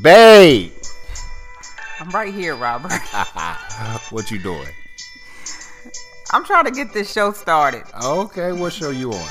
Babe. I'm right here, Robert. what you doing? I'm trying to get this show started. Okay, what show you on?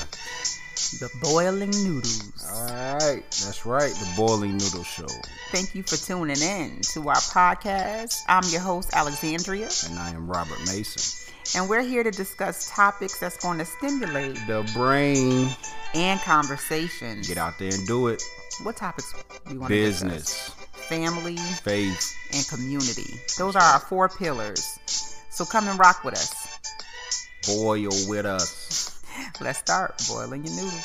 The Boiling Noodles. All right, that's right, the Boiling Noodle Show. Thank you for tuning in to our podcast. I'm your host, Alexandria, And I am Robert Mason. and we're here to discuss topics that's going to stimulate The brain. and conversation. Get out there and do it. What topics we want to Business, discuss? Family faith. and community. Those are our four pillars. So come and rock with us. Boil with us. Let's start boiling your noodle.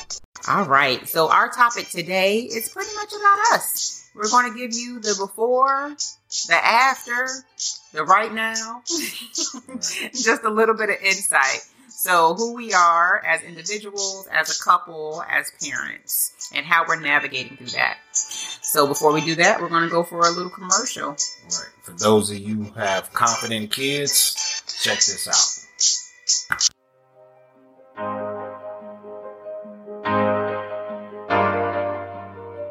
All right. So our topic today is pretty much about us. We're going to give you the before, the after, the right now, just a little bit of insight. So who we are as individuals, as a couple, as parents, and how we're navigating through that. So before we do that, we're going to go for a little commercial. Right. For those of you who have confident kids, check this out.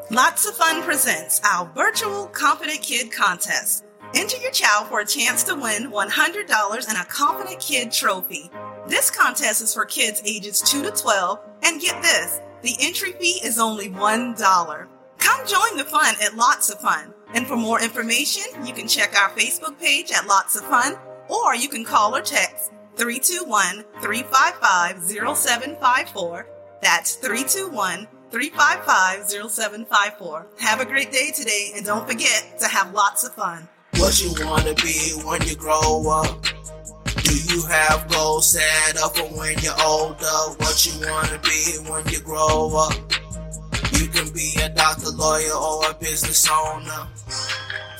Lots of Fun presents our virtual Confident Kid contest. Enter your child for a chance to win $100 and a Confident Kid trophy. This contest is for kids ages 2 to 12, and get this the entry fee is only $1. Come join the fun at Lots of Fun. And for more information, you can check our Facebook page at Lots of Fun, or you can call or text 321 355 0754. That's 321 355 0754. Have a great day today, and don't forget to have lots of fun. What you wanna be when you grow up? Do you have goals set up for when you're older? What you wanna be when you grow up? You can be a doctor, lawyer, or a business owner.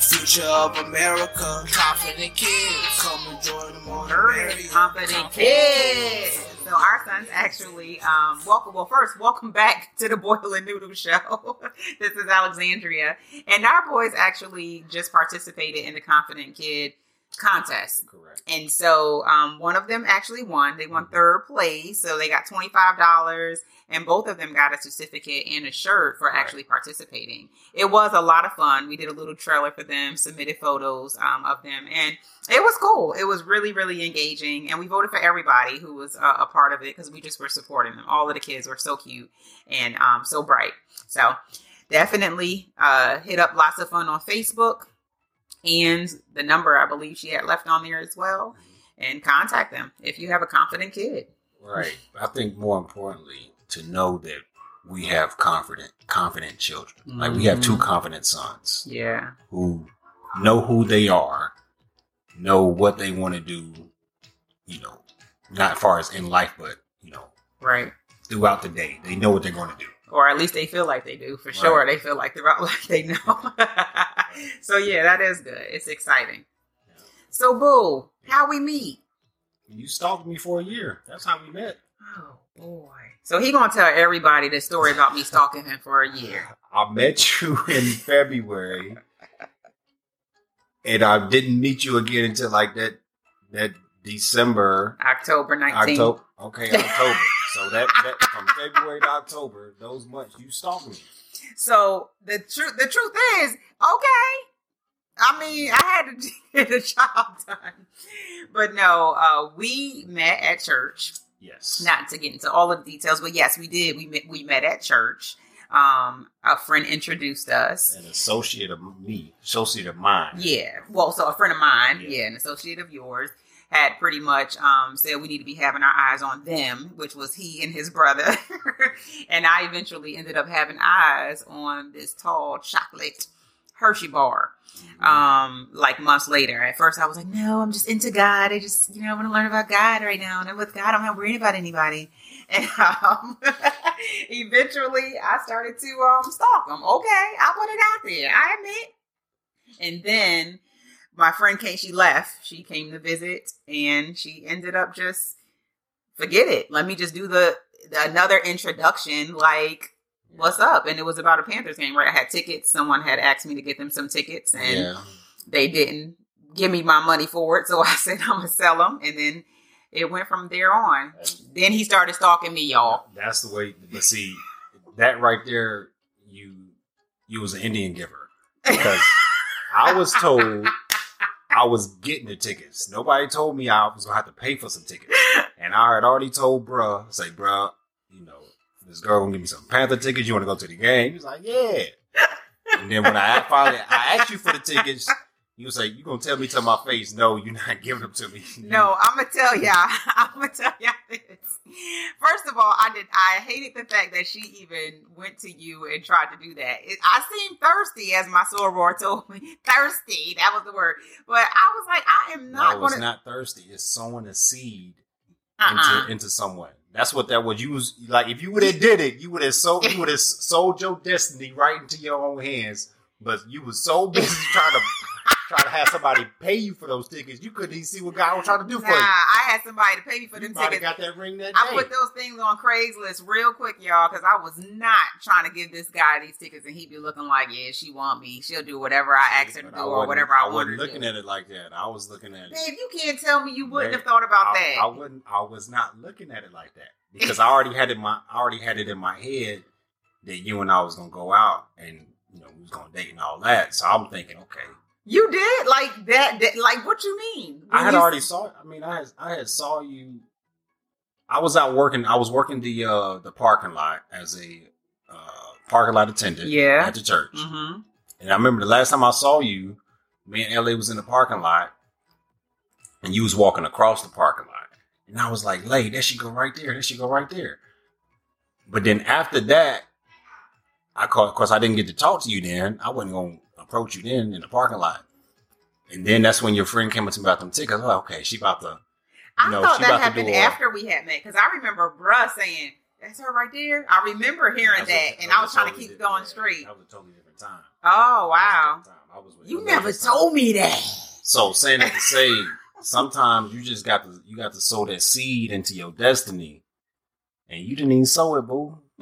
Future of America, confident kids. Come and join them on the Confident Kids. So our sons actually um, welcome. Well, first, welcome back to the Boiling Noodle Show. this is Alexandria, and our boys actually just participated in the Confident Kid contest. Correct. And so um, one of them actually won. They won third place, so they got twenty five dollars, and both of them got a certificate and a shirt for Right. actually participating. It was a lot of fun. We did a little trailer for them, submitted photos um, of them, and it was cool. It was really, really engaging, and we voted for everybody who was uh, a part of it because we just were supporting them. All of the kids were so cute and um, so bright. So definitely uh, hit up lots of fun on Facebook and the number I believe she had left on there as well, and contact them if you have a confident kid. Right. I think more importantly, to know that we have confident, confident children. Like we have two Mhm. confident sons Yeah, who know who they are, know what they want to do. You know, not far as in life, but you know, right. throughout the day, they know what they're going to do. Or at least they feel like they do. For sure, they feel like they're out like they know. so yeah, that is good. It's exciting. So boo, how we meet? You stalked me for a year. That's how we met. Oh boy. So he gonna tell everybody the story about me stalking him for a year. I met you in February, and I didn't meet you again until like that that December, October 19th. October. Okay, October. So that, that from February to October, those months you stalked me. So the truth the truth is, okay. I mean, I had to get the job done. But no, uh, we met at church. Yes. Not to get into all of the details, but yes, we did. We met we met at church. Um, a friend introduced us. An associate of me, associate of mine. Yeah. Well, so a friend of mine, Yeah. yeah, an associate of yours, had pretty much um, said we need to be having our eyes on them, which was he and his brother. and I eventually ended up having eyes on this tall chocolate Hershey bar. Um, like months later. At first, I was like, "No, I'm just into God. I just, you know, I want to learn about God right now, and I'm with God. I'm not worried about anybody." And um, eventually, I started to um stalk him. Okay, I put it out there. I admit. And then my friend came. She left. She came to visit, and she ended up just forget it. Let me just do the, the another introduction. Like, what's up? And it was about a Panthers game, right? I had tickets. Someone had asked me to get them some tickets, and Yeah. they didn't give me my money for it. So I said I'm gonna sell them, and then it went from there on. Then he started stalking me, y'all. That's the way. But see, that right there, you you was an Indian giver. because I was told I was getting the tickets. Nobody told me I was gonna have to pay for some tickets, and I had already told bruh, say, bruh, you know, this girl gonna give me some Panther tickets. You want to go to the game? He was like, yeah. And then when I finally I asked you for the tickets, you was like, you gonna tell me to my face, no, you're not giving them to me. No, I'm gonna tell y'all. I'm gonna tell y'all this. First of all, I did. I hated the fact that she even went to you and tried to do that. It, I seemed thirsty, as my soror told me. Thirsty, that was the word. But I was like, I am not no, it's gonna. not thirsty. It's sowing a seed uh-uh. into into someone. That's what that was. You was like, if you would have did it, you would have sold. You would have sold your destiny right into your own hands. But you was so busy trying to trying to have somebody pay you for those tickets, you couldn't even see what God was trying to do Nah, for you. I had somebody to pay me for You them tickets. got that ring that I day. put those things on Craigslist real quick, y'all, because I was not trying to give this guy these tickets, and he'd be looking like, "Yeah, she want me. She'll do whatever I ask her to do, or whatever I, want wasn't to looking do." at it like that. I was looking at it. Babe, you can't tell me you wouldn't Man, have thought about I, that. I wouldn't. I was not looking at it like that because I already had it. in My I already had it in my head that you and I was gonna go out and you know we was gonna date and all that. So I'm thinking, okay. You did like that, that- Like what you mean? I had already saw. I mean, I had I had saw you. I was out working. I was working the uh the parking lot as a uh parking lot attendant. Yeah. at the church. Mhm. And I remember the last time I saw you, me and LA was in the parking lot, and you was walking across the parking lot. And I was like, Lay, that should go right there. That should go right there. But then after that, I called, of course, I didn't get to talk to you then. I wasn't going to approach you then in the parking lot. And then that's when your friend came up to me about them tickets. Like, okay, she about to, I No, thought that happened after we had met because I remember bruh saying, "That's her right there." I remember hearing That's a- that, and I was trying to keep going yeah, straight. That was a totally different time. Oh That wow, time. I was you it was a never time. told me that. So saying that to say, sometimes you just got to you got to sow that seed into your destiny, and you didn't even sow it, boo.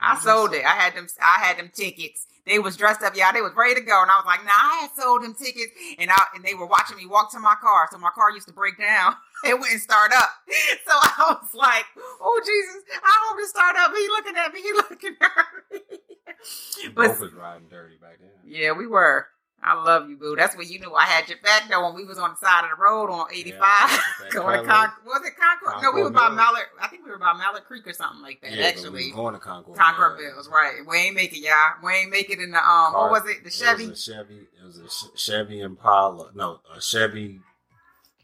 I sold it. I had them. I had them tickets. They was dressed up, y'all. They was ready to go, and I was like, "Nah, I had sold them tickets." And I and they were watching me walk to my car. So my car used to break down. It wouldn't start up. So I was like, "Oh Jesus, I hope it start up." He looking at me. He looking at me. But- both was riding dirty back then. Yeah, we were. I love you, boo. That's when you knew I had your back though when we was on the side of the road on 85. that Going to Concord. Con- was it Concord? no, we were by. Mallard. I think we were by Mallard Creek or something like that. Yeah, we actually, was going to Concord. Concord yeah. Bills, right? We ain't make it, y'all. We ain't make it in the um. Car- what was it? The Chevy. It was a Chevy. It was a Ch- Chevy Impala. No, a Chevy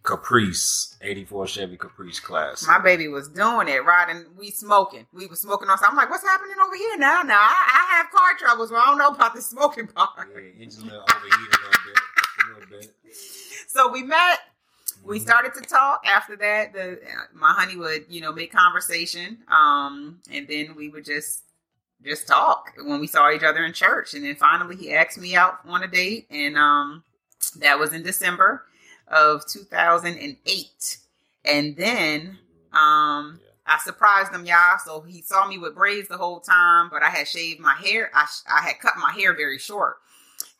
Caprice, eighty-four Chevy Caprice class. My baby was doing it, riding. We smoking. We was smoking on. I'm like, what's happening over here now? Now I, I have car troubles, but I don't know about the smoking part. Yeah, engine little overheated a little bit. A little bit. So we met. we Mhm. started to talk after that the uh, my honey would you know make conversation um and then we would just just talk when we saw each other in church and then finally he asked me out on a date and um that was in december of 2008 and then um I surprised him, y'all. So he saw me with braids the whole time, but I had shaved my hair. I, sh- I had cut my hair very short.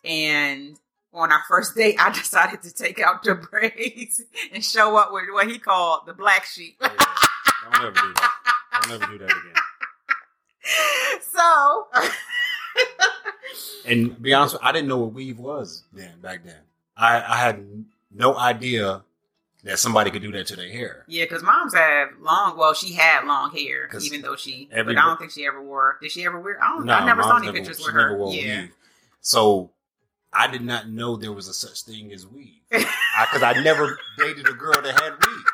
And on our first date, I decided to take out the braids and show up with what he called the black sheep. Yeah, don't ever do that. Don't ever do that again. so, And to be honest, with you, I didn't know what weave was then. Back then, I, I had no idea that somebody could do that to their hair. yeah, because moms have long, well, she had long hair, even though she, every- but I don't think she ever wore, did she ever wear, I don't know. I never saw any never- pictures with never her. wore Yeah. weave. So I did not know there was a such thing as weave because I, never dated a girl that had weave.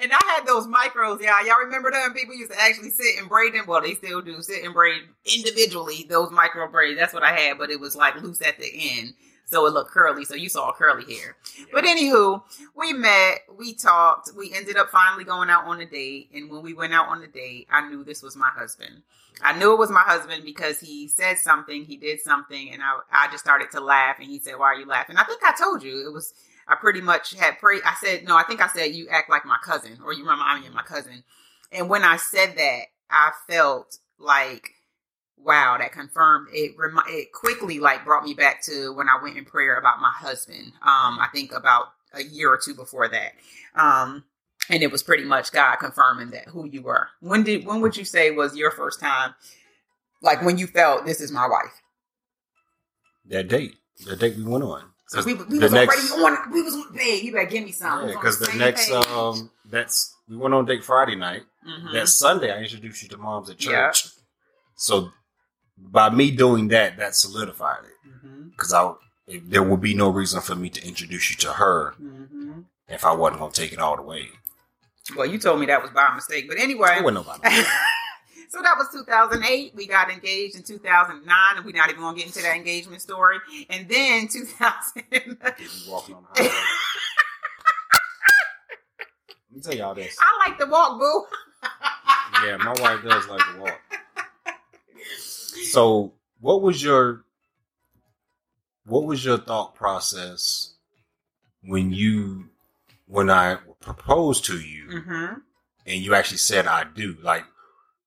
And I had those micros, y'all. Y'all remember them? People used to actually sit and braid them. Well, they still do sit and braid individually those micro braids. That's what I had, but it was like loose at the end. So it looked curly. So you saw curly hair. But anywho, we met, we talked, we ended up finally going out on a date. And when we went out on the date, I knew this was my husband. I knew it was my husband because he said something, he did something, and I, I just started to laugh. And he said, Why are you laughing? I think I told you it was, I pretty much had prayed. I said, No, I think I said, You act like my cousin, or you remind me of my cousin. And when I said that, I felt like, wow, that confirmed it. Remi- it quickly like brought me back to when I went in prayer about my husband. Um, I think about a year or two before that. Um, and it was pretty much God confirming that who you were. When did when would you say was your first time, like when you felt this is my wife? That date. that date we went on. So we, we the was next, already on. We was on. Babe, you better give me some. yeah, because the next um, that's we went on date Friday night. hmm That Sunday, I introduced you to moms at church. So by me doing that, that solidified it because I there would be no reason for me to introduce you to her hmm if I wasn't going to take it all the way. Well, you told me that was by mistake, but anyway. I wouldn't know about so that was 2008. We got engaged in 2009, and we're not even gonna get into that engagement story. And then 2000. Walking on the. Let me tell y'all this. I like to walk, boo. Yeah, my wife does like to walk. So, what was your what was your thought process when you when I proposed to you Mm-hmm. and you actually said I do? Like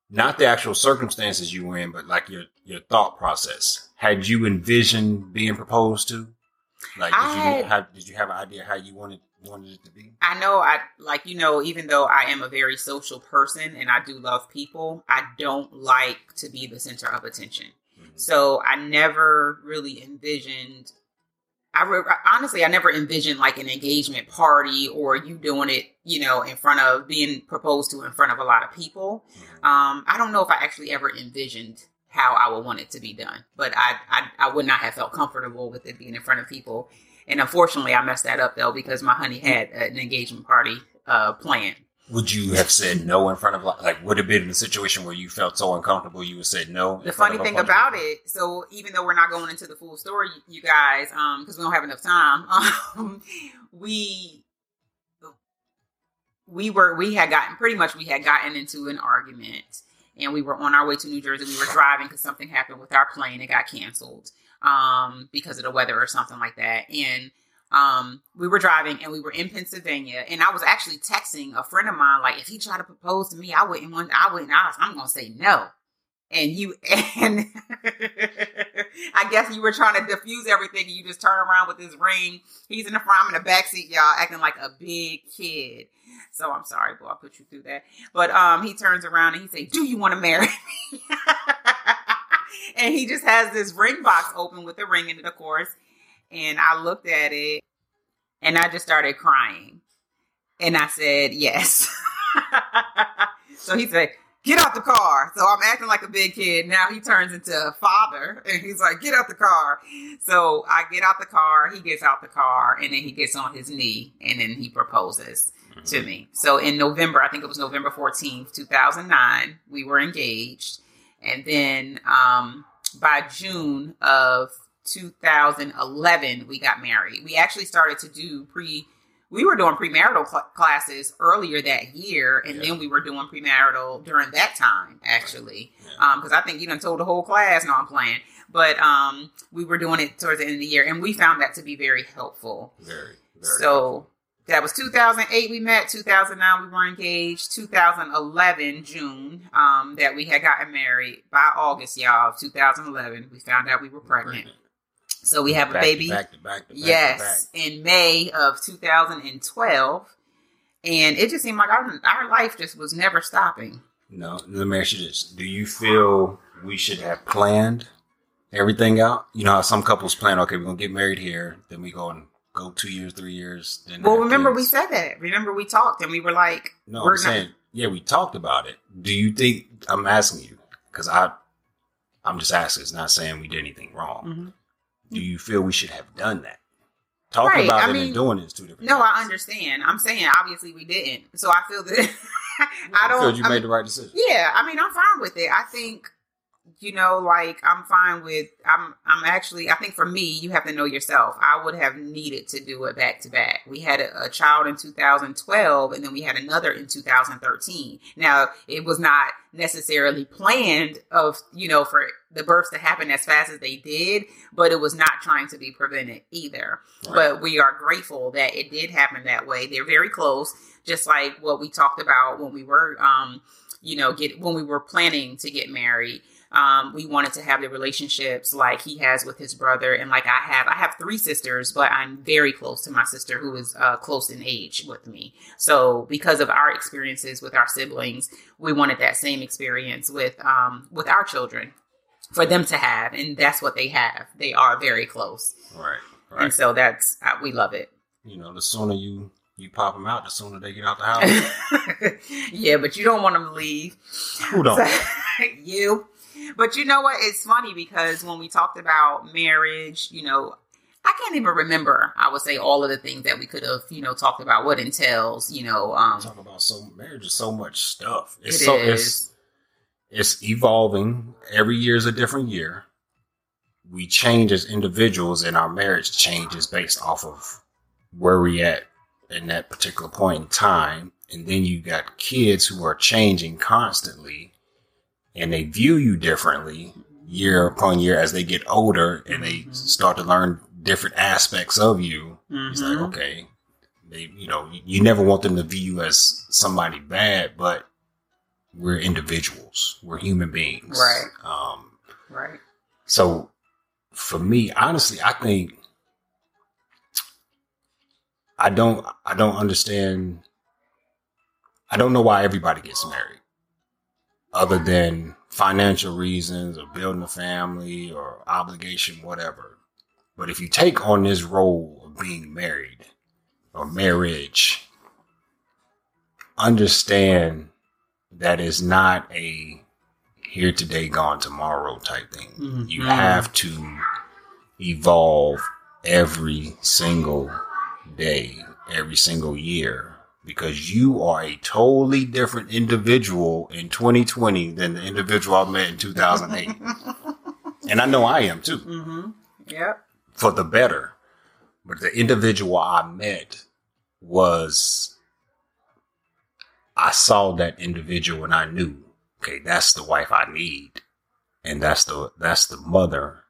not the actual circumstances you were in, but like your your thought process. Had you envisioned being proposed to? Like did I you have did you have an idea how you wanted wanted it to be? I know I like you know even though I am a very social person and I do love people, I don't like to be the center of attention. Mhm. So I never really envisioned. I re- honestly, I never envisioned like an engagement party or you doing it, you know, in front of being proposed to in front of a lot of people. Mhm. Um, I don't know if I actually ever envisioned how I would want it to be done, but I, I, I would not have felt comfortable with it being in front of people. And unfortunately, I messed that up though because my honey had an engagement party uh, planned. Would you have said no in front of like, would it have been in a situation where you felt so uncomfortable you would say no? The funny thing about people? it, so even though we're not going into the full story, you- guys, um, because we don't have enough time, um, we we were we had gotten pretty much we had gotten into an argument, and we were on our way to New Jersey. We were driving because something happened with our plane; it got canceled um, because of the weather or something like that, and. Um, we were driving and we were in Pennsylvania, and I was actually texting a friend of mine, like, if he tried to propose to me, I wouldn't want, I wouldn't, I I'm gonna say no and you and I guess you were trying to diffuse everything you just turn around with this ring. He's in the front, I'm in the back seat, y'all, acting like a big kid. So I'm sorry, boy, I put you through that. But um he turns around and he say, Do you want to marry me? and he just has this ring box open with the ring in it, of course. And I looked at it and I just started crying. And I said, Yes. so he said, get out the car. So I'm acting like a big kid. Now he turns into a father and he's like, get out the car. So I get out the car. He gets out the car and then he gets on his knee and then he proposes to mm-hmm. me. So in November, I think it was November 14th, 2009, we were engaged. And then um, by June of 2011, we got married. We actually started to do pre we were doing premarital cl- classes earlier that year, and Yeah. then we were doing premarital during that time, actually. Yeah. Because I think you done told the whole class, no, I'm playing. But um, we were doing it towards the end of the year, and we found that to be very helpful. Very, very. So that was 2008 we met, 2009 we were engaged, 2011 June um, that we had gotten married. By August, y'all, of 2011, we found out we were pregnant. So we have a Back to baby. back to back to back to Yes, in May of 2012. And it just seemed like our, our life just was never stopping. No, let me ask you this: Do you feel we should have planned everything out? You know how some couples plan, okay, we're gonna get married here, then we go and go two years, three years. Then Well, remember we said that. Remember we talked and we were like, No, we're I'm saying, yeah, we talked about it. Do you think I'm asking you because I, I'm just asking. It's not saying we did anything wrong. Mhm. Do you feel we should have done that? Talking Right, about I it mean, and doing it is two different. No, I understand. I'm saying obviously we didn't. So I feel that I don't. you I made mean, the right decision. yeah, I mean I'm fine with it. I think you know, like I'm fine with. I'm. I'm actually. I think for me, you have to know yourself. I would have needed to do it back to back. We had a, a child in 2012, and then we had another in 2013. Now it was not necessarily planned of you know for the births to happen as fast as they did, but it was not trying to be prevented either. Right. But we are grateful that it did happen that way. They're very close, just like what we talked about when we were, um, you know, get when we were planning to get married. Um, we wanted to have the relationships like he has with his brother, and like I have. I have three sisters, but I'm very close to my sister who is uh, close in age with me. So because of our experiences with our siblings, we wanted that same experience with um, with our children. for them to have, and that's what they have. They are very close, Right. and so that's uh, we love it. You know, the sooner you you pop them out, the sooner they get out the house. yeah, but you don't want them to leave. Who don't? you. But you know what? It's funny because when we talked about marriage, you know, I can't even remember. I would say all of the things that we could have, you know, talked about. What entails, you know, um, Talk about so marriage is so much stuff. It's It so is. it's it's evolving. Every year is a different year. We change as individuals, and our marriage changes based off of where we at in that particular point in time. And then you got kids who are changing constantly, and they view you differently year upon year as they get older, and they Mhm. start to learn different aspects of you. It's like, mhm. okay, they, you know, you, you never want them to view you as somebody bad, but we're individuals. We're human beings. Right. Um, right. so for me, honestly, I think I don't, I don't understand. I don't know why everybody gets married other than financial reasons or building a family or obligation, whatever. But if you take on this role of being married or marriage, understand that it's not a here today, gone tomorrow type thing. Mhm. You have to evolve every single day, every single year, because you are a totally different individual in 2020 than the individual I met in 2008. and I know I am too Mm-hmm. Yep. for the better. But the individual I met was, I saw that individual and I knew, okay, that's the wife I need. And that's the, that's the mother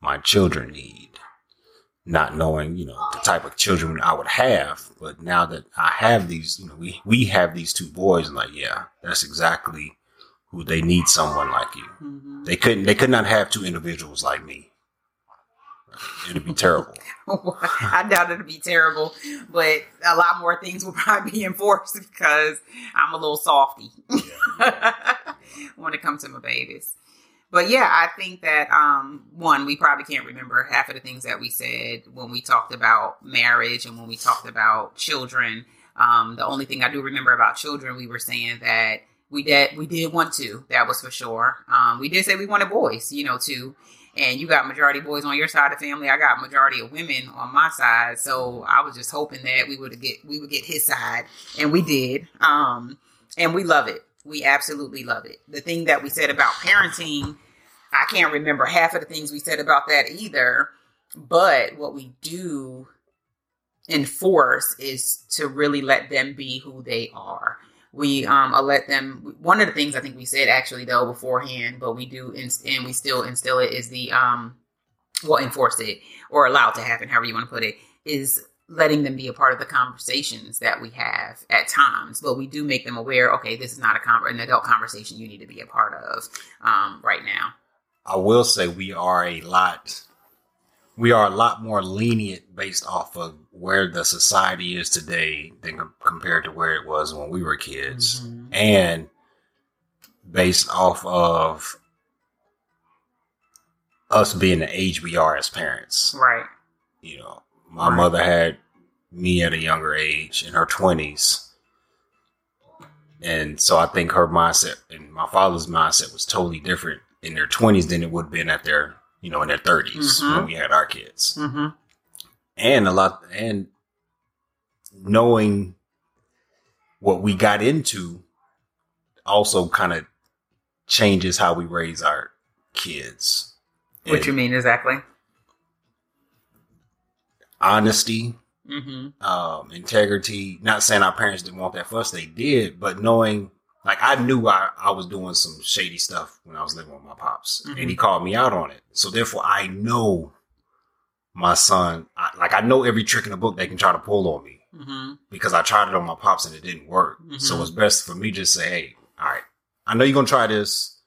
my children need. Not knowing, you know, the type of children I would have. But now that I have these, you know, we, we have these two boys and like, yeah, that's exactly who they need someone like you. Mm-hmm. They couldn't, they could not have two individuals like me. It'd be terrible. I doubt it'd be terrible, but a lot more things will probably be enforced because I'm a little softy when it comes to my babies. But yeah, I think that um, one, we probably can't remember half of the things that we said when we talked about marriage and when we talked about children. Um, the only thing I do remember about children, we were saying that we did we did want to. That was for sure. Um, we did say we wanted boys, you know, too and you got majority boys on your side of family. I got majority of women on my side. So I was just hoping that we would get we would get his side, and we did. Um, and we love it. We absolutely love it. The thing that we said about parenting, I can't remember half of the things we said about that either. But what we do enforce is to really let them be who they are we um uh, let them one of the things i think we said actually though beforehand but we do inst- and we still instill it is the um well enforce it or allow it to happen however you want to put it is letting them be a part of the conversations that we have at times but we do make them aware okay this is not a con- an adult conversation you need to be a part of um right now. I will say we are a lot we are a lot more lenient based off of where the society is today than com- compared to where it was when we were kids. Mhm. and based off of us being the age we are as parents. Right. You know my Right. mother had me at a younger age in her 20s and so i think her mindset and my father's mindset was totally different in their 20s than it would have been at their you know in their 30s Mhm. when we had our kids mm-hmm. and a lot and knowing what we got into also kind of changes how we raise our kids what And you mean exactly honesty mm-hmm um, integrity. Not saying our parents didn't want that for us, they did, but knowing, like, I knew I, I was doing some shady stuff when I was living with my pops, and he called me out on it. So therefore, I know my son, I, like, I know every trick in the book they can try to pull on me mm-hmm because I tried it on my pops and it didn't work. So Mhm. it's best for me just say, hey, all right, I know you're gonna try this.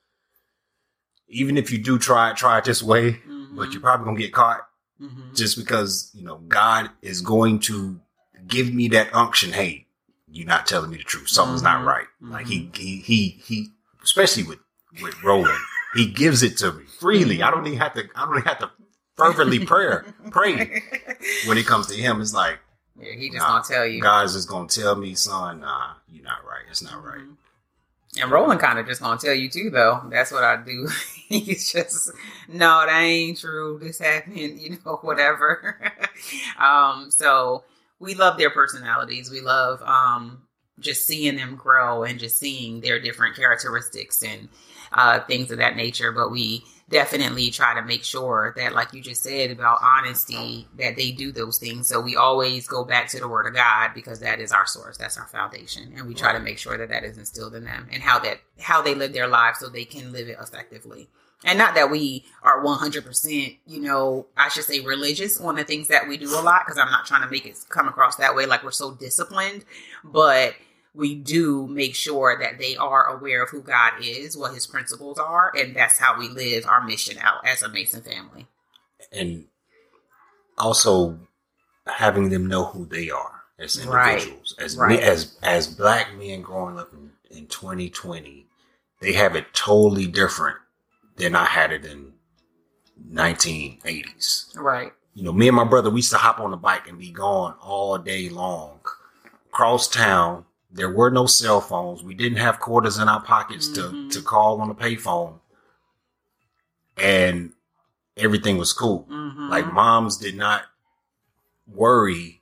Even if you do try it, try it this way, Mm-hmm. but you're probably gonna get caught mm-hmm. just because you know God is going to give me that unction. Hey, you're not telling me the truth. Something's not Mhm. right. Like he he he he, especially with with Roland. he gives it to me freely. I don't even have to. I don't even have to fervently prayer pray when it comes to him. It's like Yeah, he just Nah, gonna tell you. God's just gonna tell me, son, nah, you're not right. It's not right. And Roland kind of just gonna tell you too, though. That's what I do. He's just, no, that ain't true. This happened, you know, whatever. um, so we love their personalities. We love um, just seeing them grow and just seeing their different characteristics and uh, things of that nature. But we definitely try to make sure that, like you just said about honesty, that they do those things. So we always go back to the Word of God because that is our source, that's our foundation, and we try to make sure that that is instilled in them and how that how they live their lives so they can live it effectively. And not that we are 100%, you know, I should say religious on the things that we do a lot because I'm not trying to make it come across that way like we're so disciplined, but we do make sure that they are aware of who God is, what his principles are, and that's how we live our mission out as a Mason family. And also having them know who they are as Right. individuals, as Right. as as black men growing up in, in 2020, they have it totally different than I had it in 1980s. Right. you know, me and my brother, we used to hop on the bike and be gone all day long across town. There were no cell phones. We didn't have quarters in our pockets Mhm. to, to call on a payphone. And everything was cool. Mm-hmm. Like moms did not worry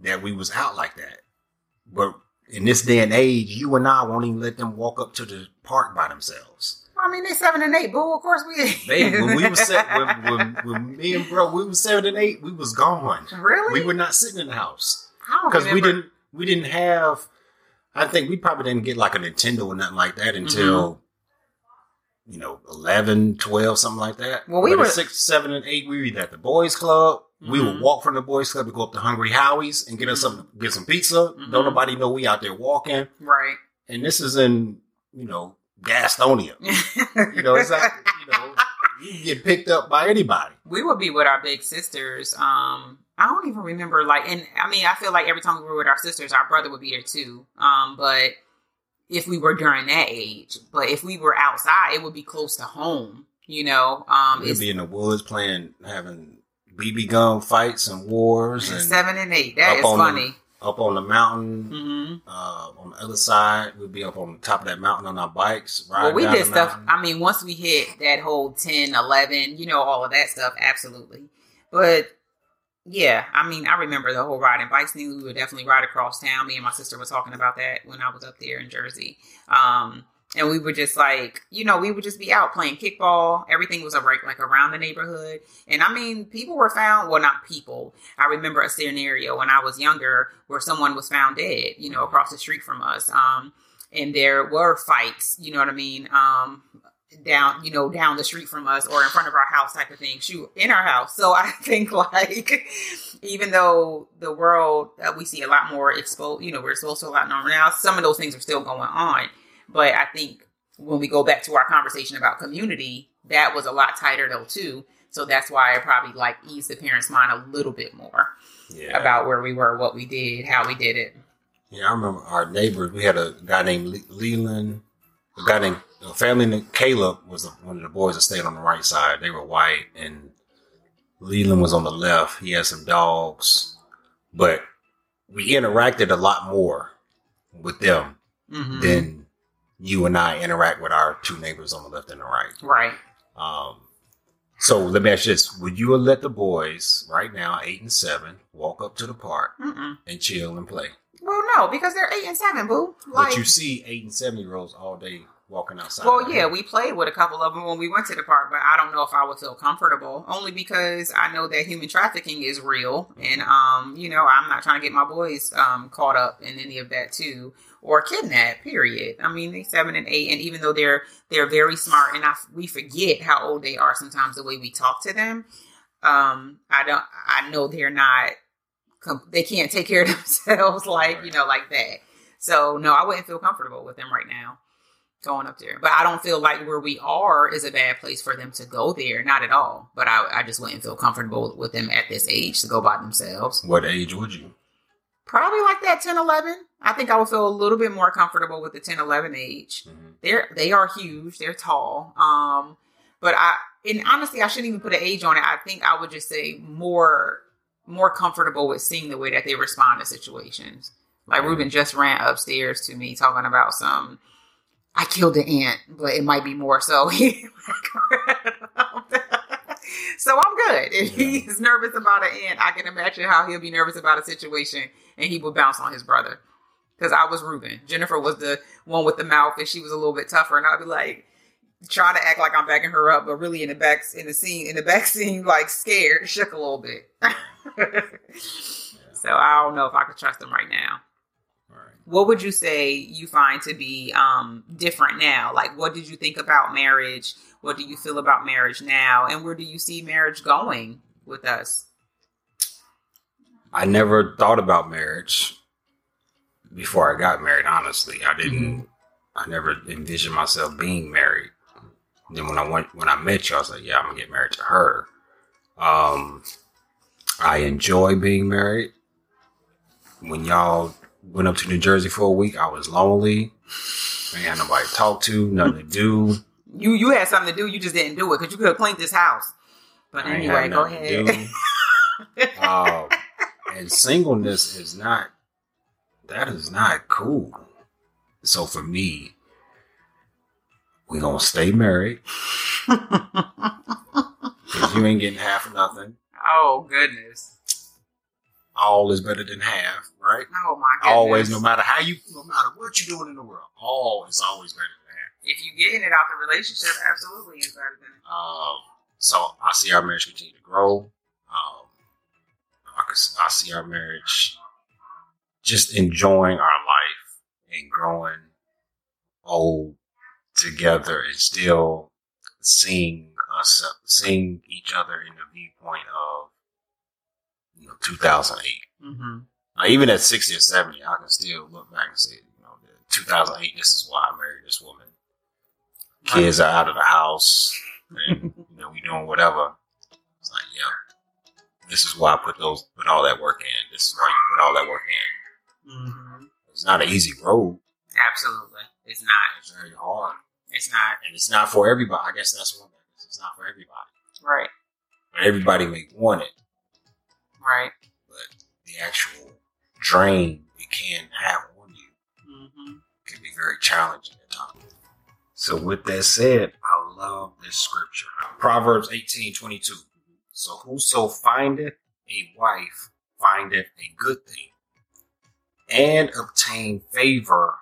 that we was out like that. But in this day and age, you and I won't even let them walk up to the park by themselves. I mean, they seven and eight, boo. Of course we. They, when we was set, when, when, when me and bro, we was seven and eight, we was gone. really, We were not sitting in the house because we didn't we didn't have. I think we probably didn't get like a Nintendo or nothing like that until Mm-hmm. you know 11, 12, something like that. Well, we But were- six, seven, and eight. We were either at the boys' club. We would Mhm. walk from the boys' club to go up to Hungry Howie's and get us some get some pizza. Mhm. Don't nobody know we out there walking. right. And this is in you know Gastonia. You know, it's like you know you get picked up by anybody. we would be with our big sisters. Um, I don't even remember like, and I mean, I feel like every time we were with our sisters, our brother would be there too. Um, but if we were during that age, but if we were outside, it would be close to home. You know, um, We'd be in the woods playing, having BB gun fights and wars, and seven and eight. That up on the- funny. up on the mountain. hmm Uh, on the other side, we'd be up on the top of that mountain on our bikes. Well, we did stuff. mountain. I mean, once we hit that whole 10, 11, you know, all of that stuff, absolutely. But yeah, I mean, I remember the whole riding bikes thing. We would definitely ride across town. Me and my sister were talking about that when I was up there in Jersey. Um, and we would just like, you know, we would just be out playing kickball. Everything was like, like around the neighborhood. And I mean, people were found, well, not people. I remember a scenario when I was younger where someone was found dead, you know, across the street from us. Um, and there were fights, you know what I mean? Um, down, you know, down the street from us or in front of our house type of thing. Shoot, in our house. So I think like, even though the world uh, we see a lot more exposed, you know, we're exposed to a lot more now. Some of those things are still going on, but I think when we go back to our conversation about community, that was a lot tighter though too. So that's why I probably like eased the parents' mind a little bit more yeah. about where we were, what we did, how we did it. Yeah, I remember our neighbors. We had a guy named Le- Leland, a guy named a family named Caleb was one of the boys that stayed on the right side. They were white, and Leland was on the left. He had some dogs, but we interacted a lot more with them Mhm. than you and I interact with our two neighbors on the left and the right. right. Um, so let me ask you this: Would you let the boys right now, eight and seven, walk up to the park Mm-mm. and chill and play? Well, no, because they're eight and seven, boo. Like, but you see eight and seven year olds all day walking outside. Well, yeah, we played with a couple of them when we went to the park, but I don't know if I would feel comfortable. Only because I know that human trafficking is real, and um, you know, I'm not trying to get my boys um caught up in any of that too, or kidnapped. Period. I mean, they seven and eight, and even though they're they're very smart, and I we forget how old they are sometimes the way we talk to them. Um, I don't. I know they're not. com- They can't take care of themselves like you know like that. So no, I wouldn't feel comfortable with them right now going up there. But I don't feel like where we are is a bad place for them to go there. Not at all. But I, I just wouldn't feel comfortable with them at this age to go by themselves. What age would you? Probably like that 10, 11. I think I would feel a little bit more comfortable with the 10, 11 age. Mhm. They're, they are huge. They're tall. Um, But I, and honestly, I shouldn't even put an age on it. I think I would just say more, more comfortable with seeing the way that they respond to situations. Like Ruben just ran upstairs to me talking about some. I killed an ant, but it might be more so. so I'm good. If he's nervous about an ant, I can imagine how he'll be nervous about a situation, and he will bounce on his brother. Because I was Ruben, Jennifer was the one with the mouth, and she was a little bit tougher, and I'd be like trying to act like I'm backing her up, but really in the back in the scene in the back scene, like scared, shook a little bit. so I don't know if I could trust him right now Right. what would you say you find to be um, different now? Like, what did you think about marriage? What do you feel about marriage now? And where do you see marriage going with us? I never thought about marriage before I got married. Honestly, I didn't. I never envisioned myself being married. Then when I went, when I met you, I was like, "Yeah, I'm gonna get married to her." Um, I enjoy being married. When y'all went up to New Jersey for a week, I was lonely. I had nobody to talk to, nothing to do. You you had something to do, you just didn't do it because you could have cleaned this house. But I anyway, go ahead. um, and singleness is not that is not cool. So for me, we gonna stay married because you ain't getting half of nothing. oh goodness. All is better than half, right? Oh my goodness. Always, no matter how you, no matter what you're doing in the world, all is always better than half. If you getting it out the relationship, absolutely is better than Um, so I see our marriage continue to grow. Um, I, I see our marriage just enjoying our life and growing old together and still seeing us, seeing each other in the viewpoint of, you know, 2008. mm-hmm. Now, even at 60 or 70, I can still look back and say, you know, 2008, this is why I married this woman. Kids are out of the house, and you know, we doing whatever. It's like, yeah, this is why I put those, put all that work in. This is why you put all that work in. Mm-hmm. It's not an easy road. Absolutely. It's not. It's very hard, It's not. and it's not for everybody. I guess that's one thing. It's not for everybody, Right. but everybody may want it. Right. But the actual drain it can have on you Mm-hmm. can be very challenging at times. So with that said, I love this scripture. Proverbs eighteen twenty two. So whoso findeth a wife findeth a good thing and obtain favor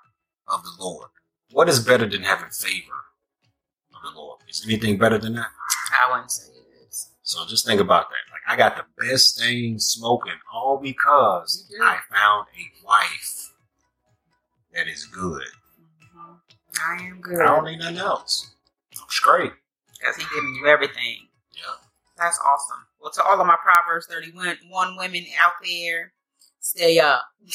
of the Lord. What is better than having favor of the Lord? Is anything better than that? I wouldn't say it is. So just think about that. I got the best thing smoking all because. I found a wife that is good. I am good. I don't need nothing else. I'm straight. Because he giving you everything. Yeah. That's awesome. Well, to all of my Proverbs 31 one women out there, stay up.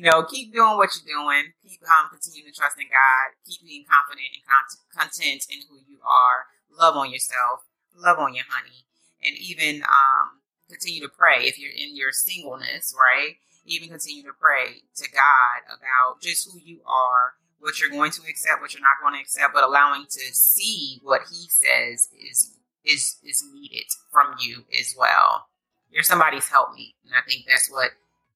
no, keep doing what you're doing. Keep um, continuing to trust in God. Keep being confident and con- content in who you are. Love on yourself. Love on your honey. And even um, continue to pray if you're in your singleness, right? Even continue to pray to God about just who you are, what you're going to accept, what you're not going to accept, but allowing to see what He says is is is needed from you as well. You're somebody's me, and I think that's what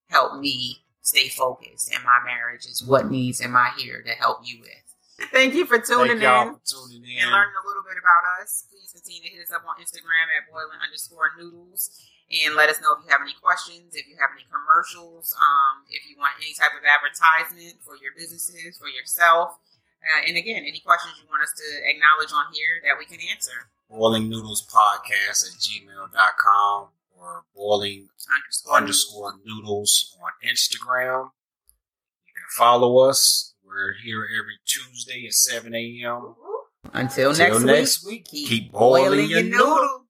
helped me stay focused in my marriage. Is what needs am I here to help you with? Thank you for tuning Thank y'all in for tuning in. and learning a little bit about us, please continue to hit us up on Instagram at boiling underscore noodles and let us know if you have any questions, if you have any commercials, um, if you want any type of advertisement for your businesses, for yourself. Uh, and again, any questions you want us to acknowledge on here that we can answer. Boiling Noodles Podcast at gmail.com or boiling Underscore. underscore noodles on Instagram. You can follow us. We're here every Tuesday at 7 a.m. Until Till next, next week, week, keep boiling your noodles.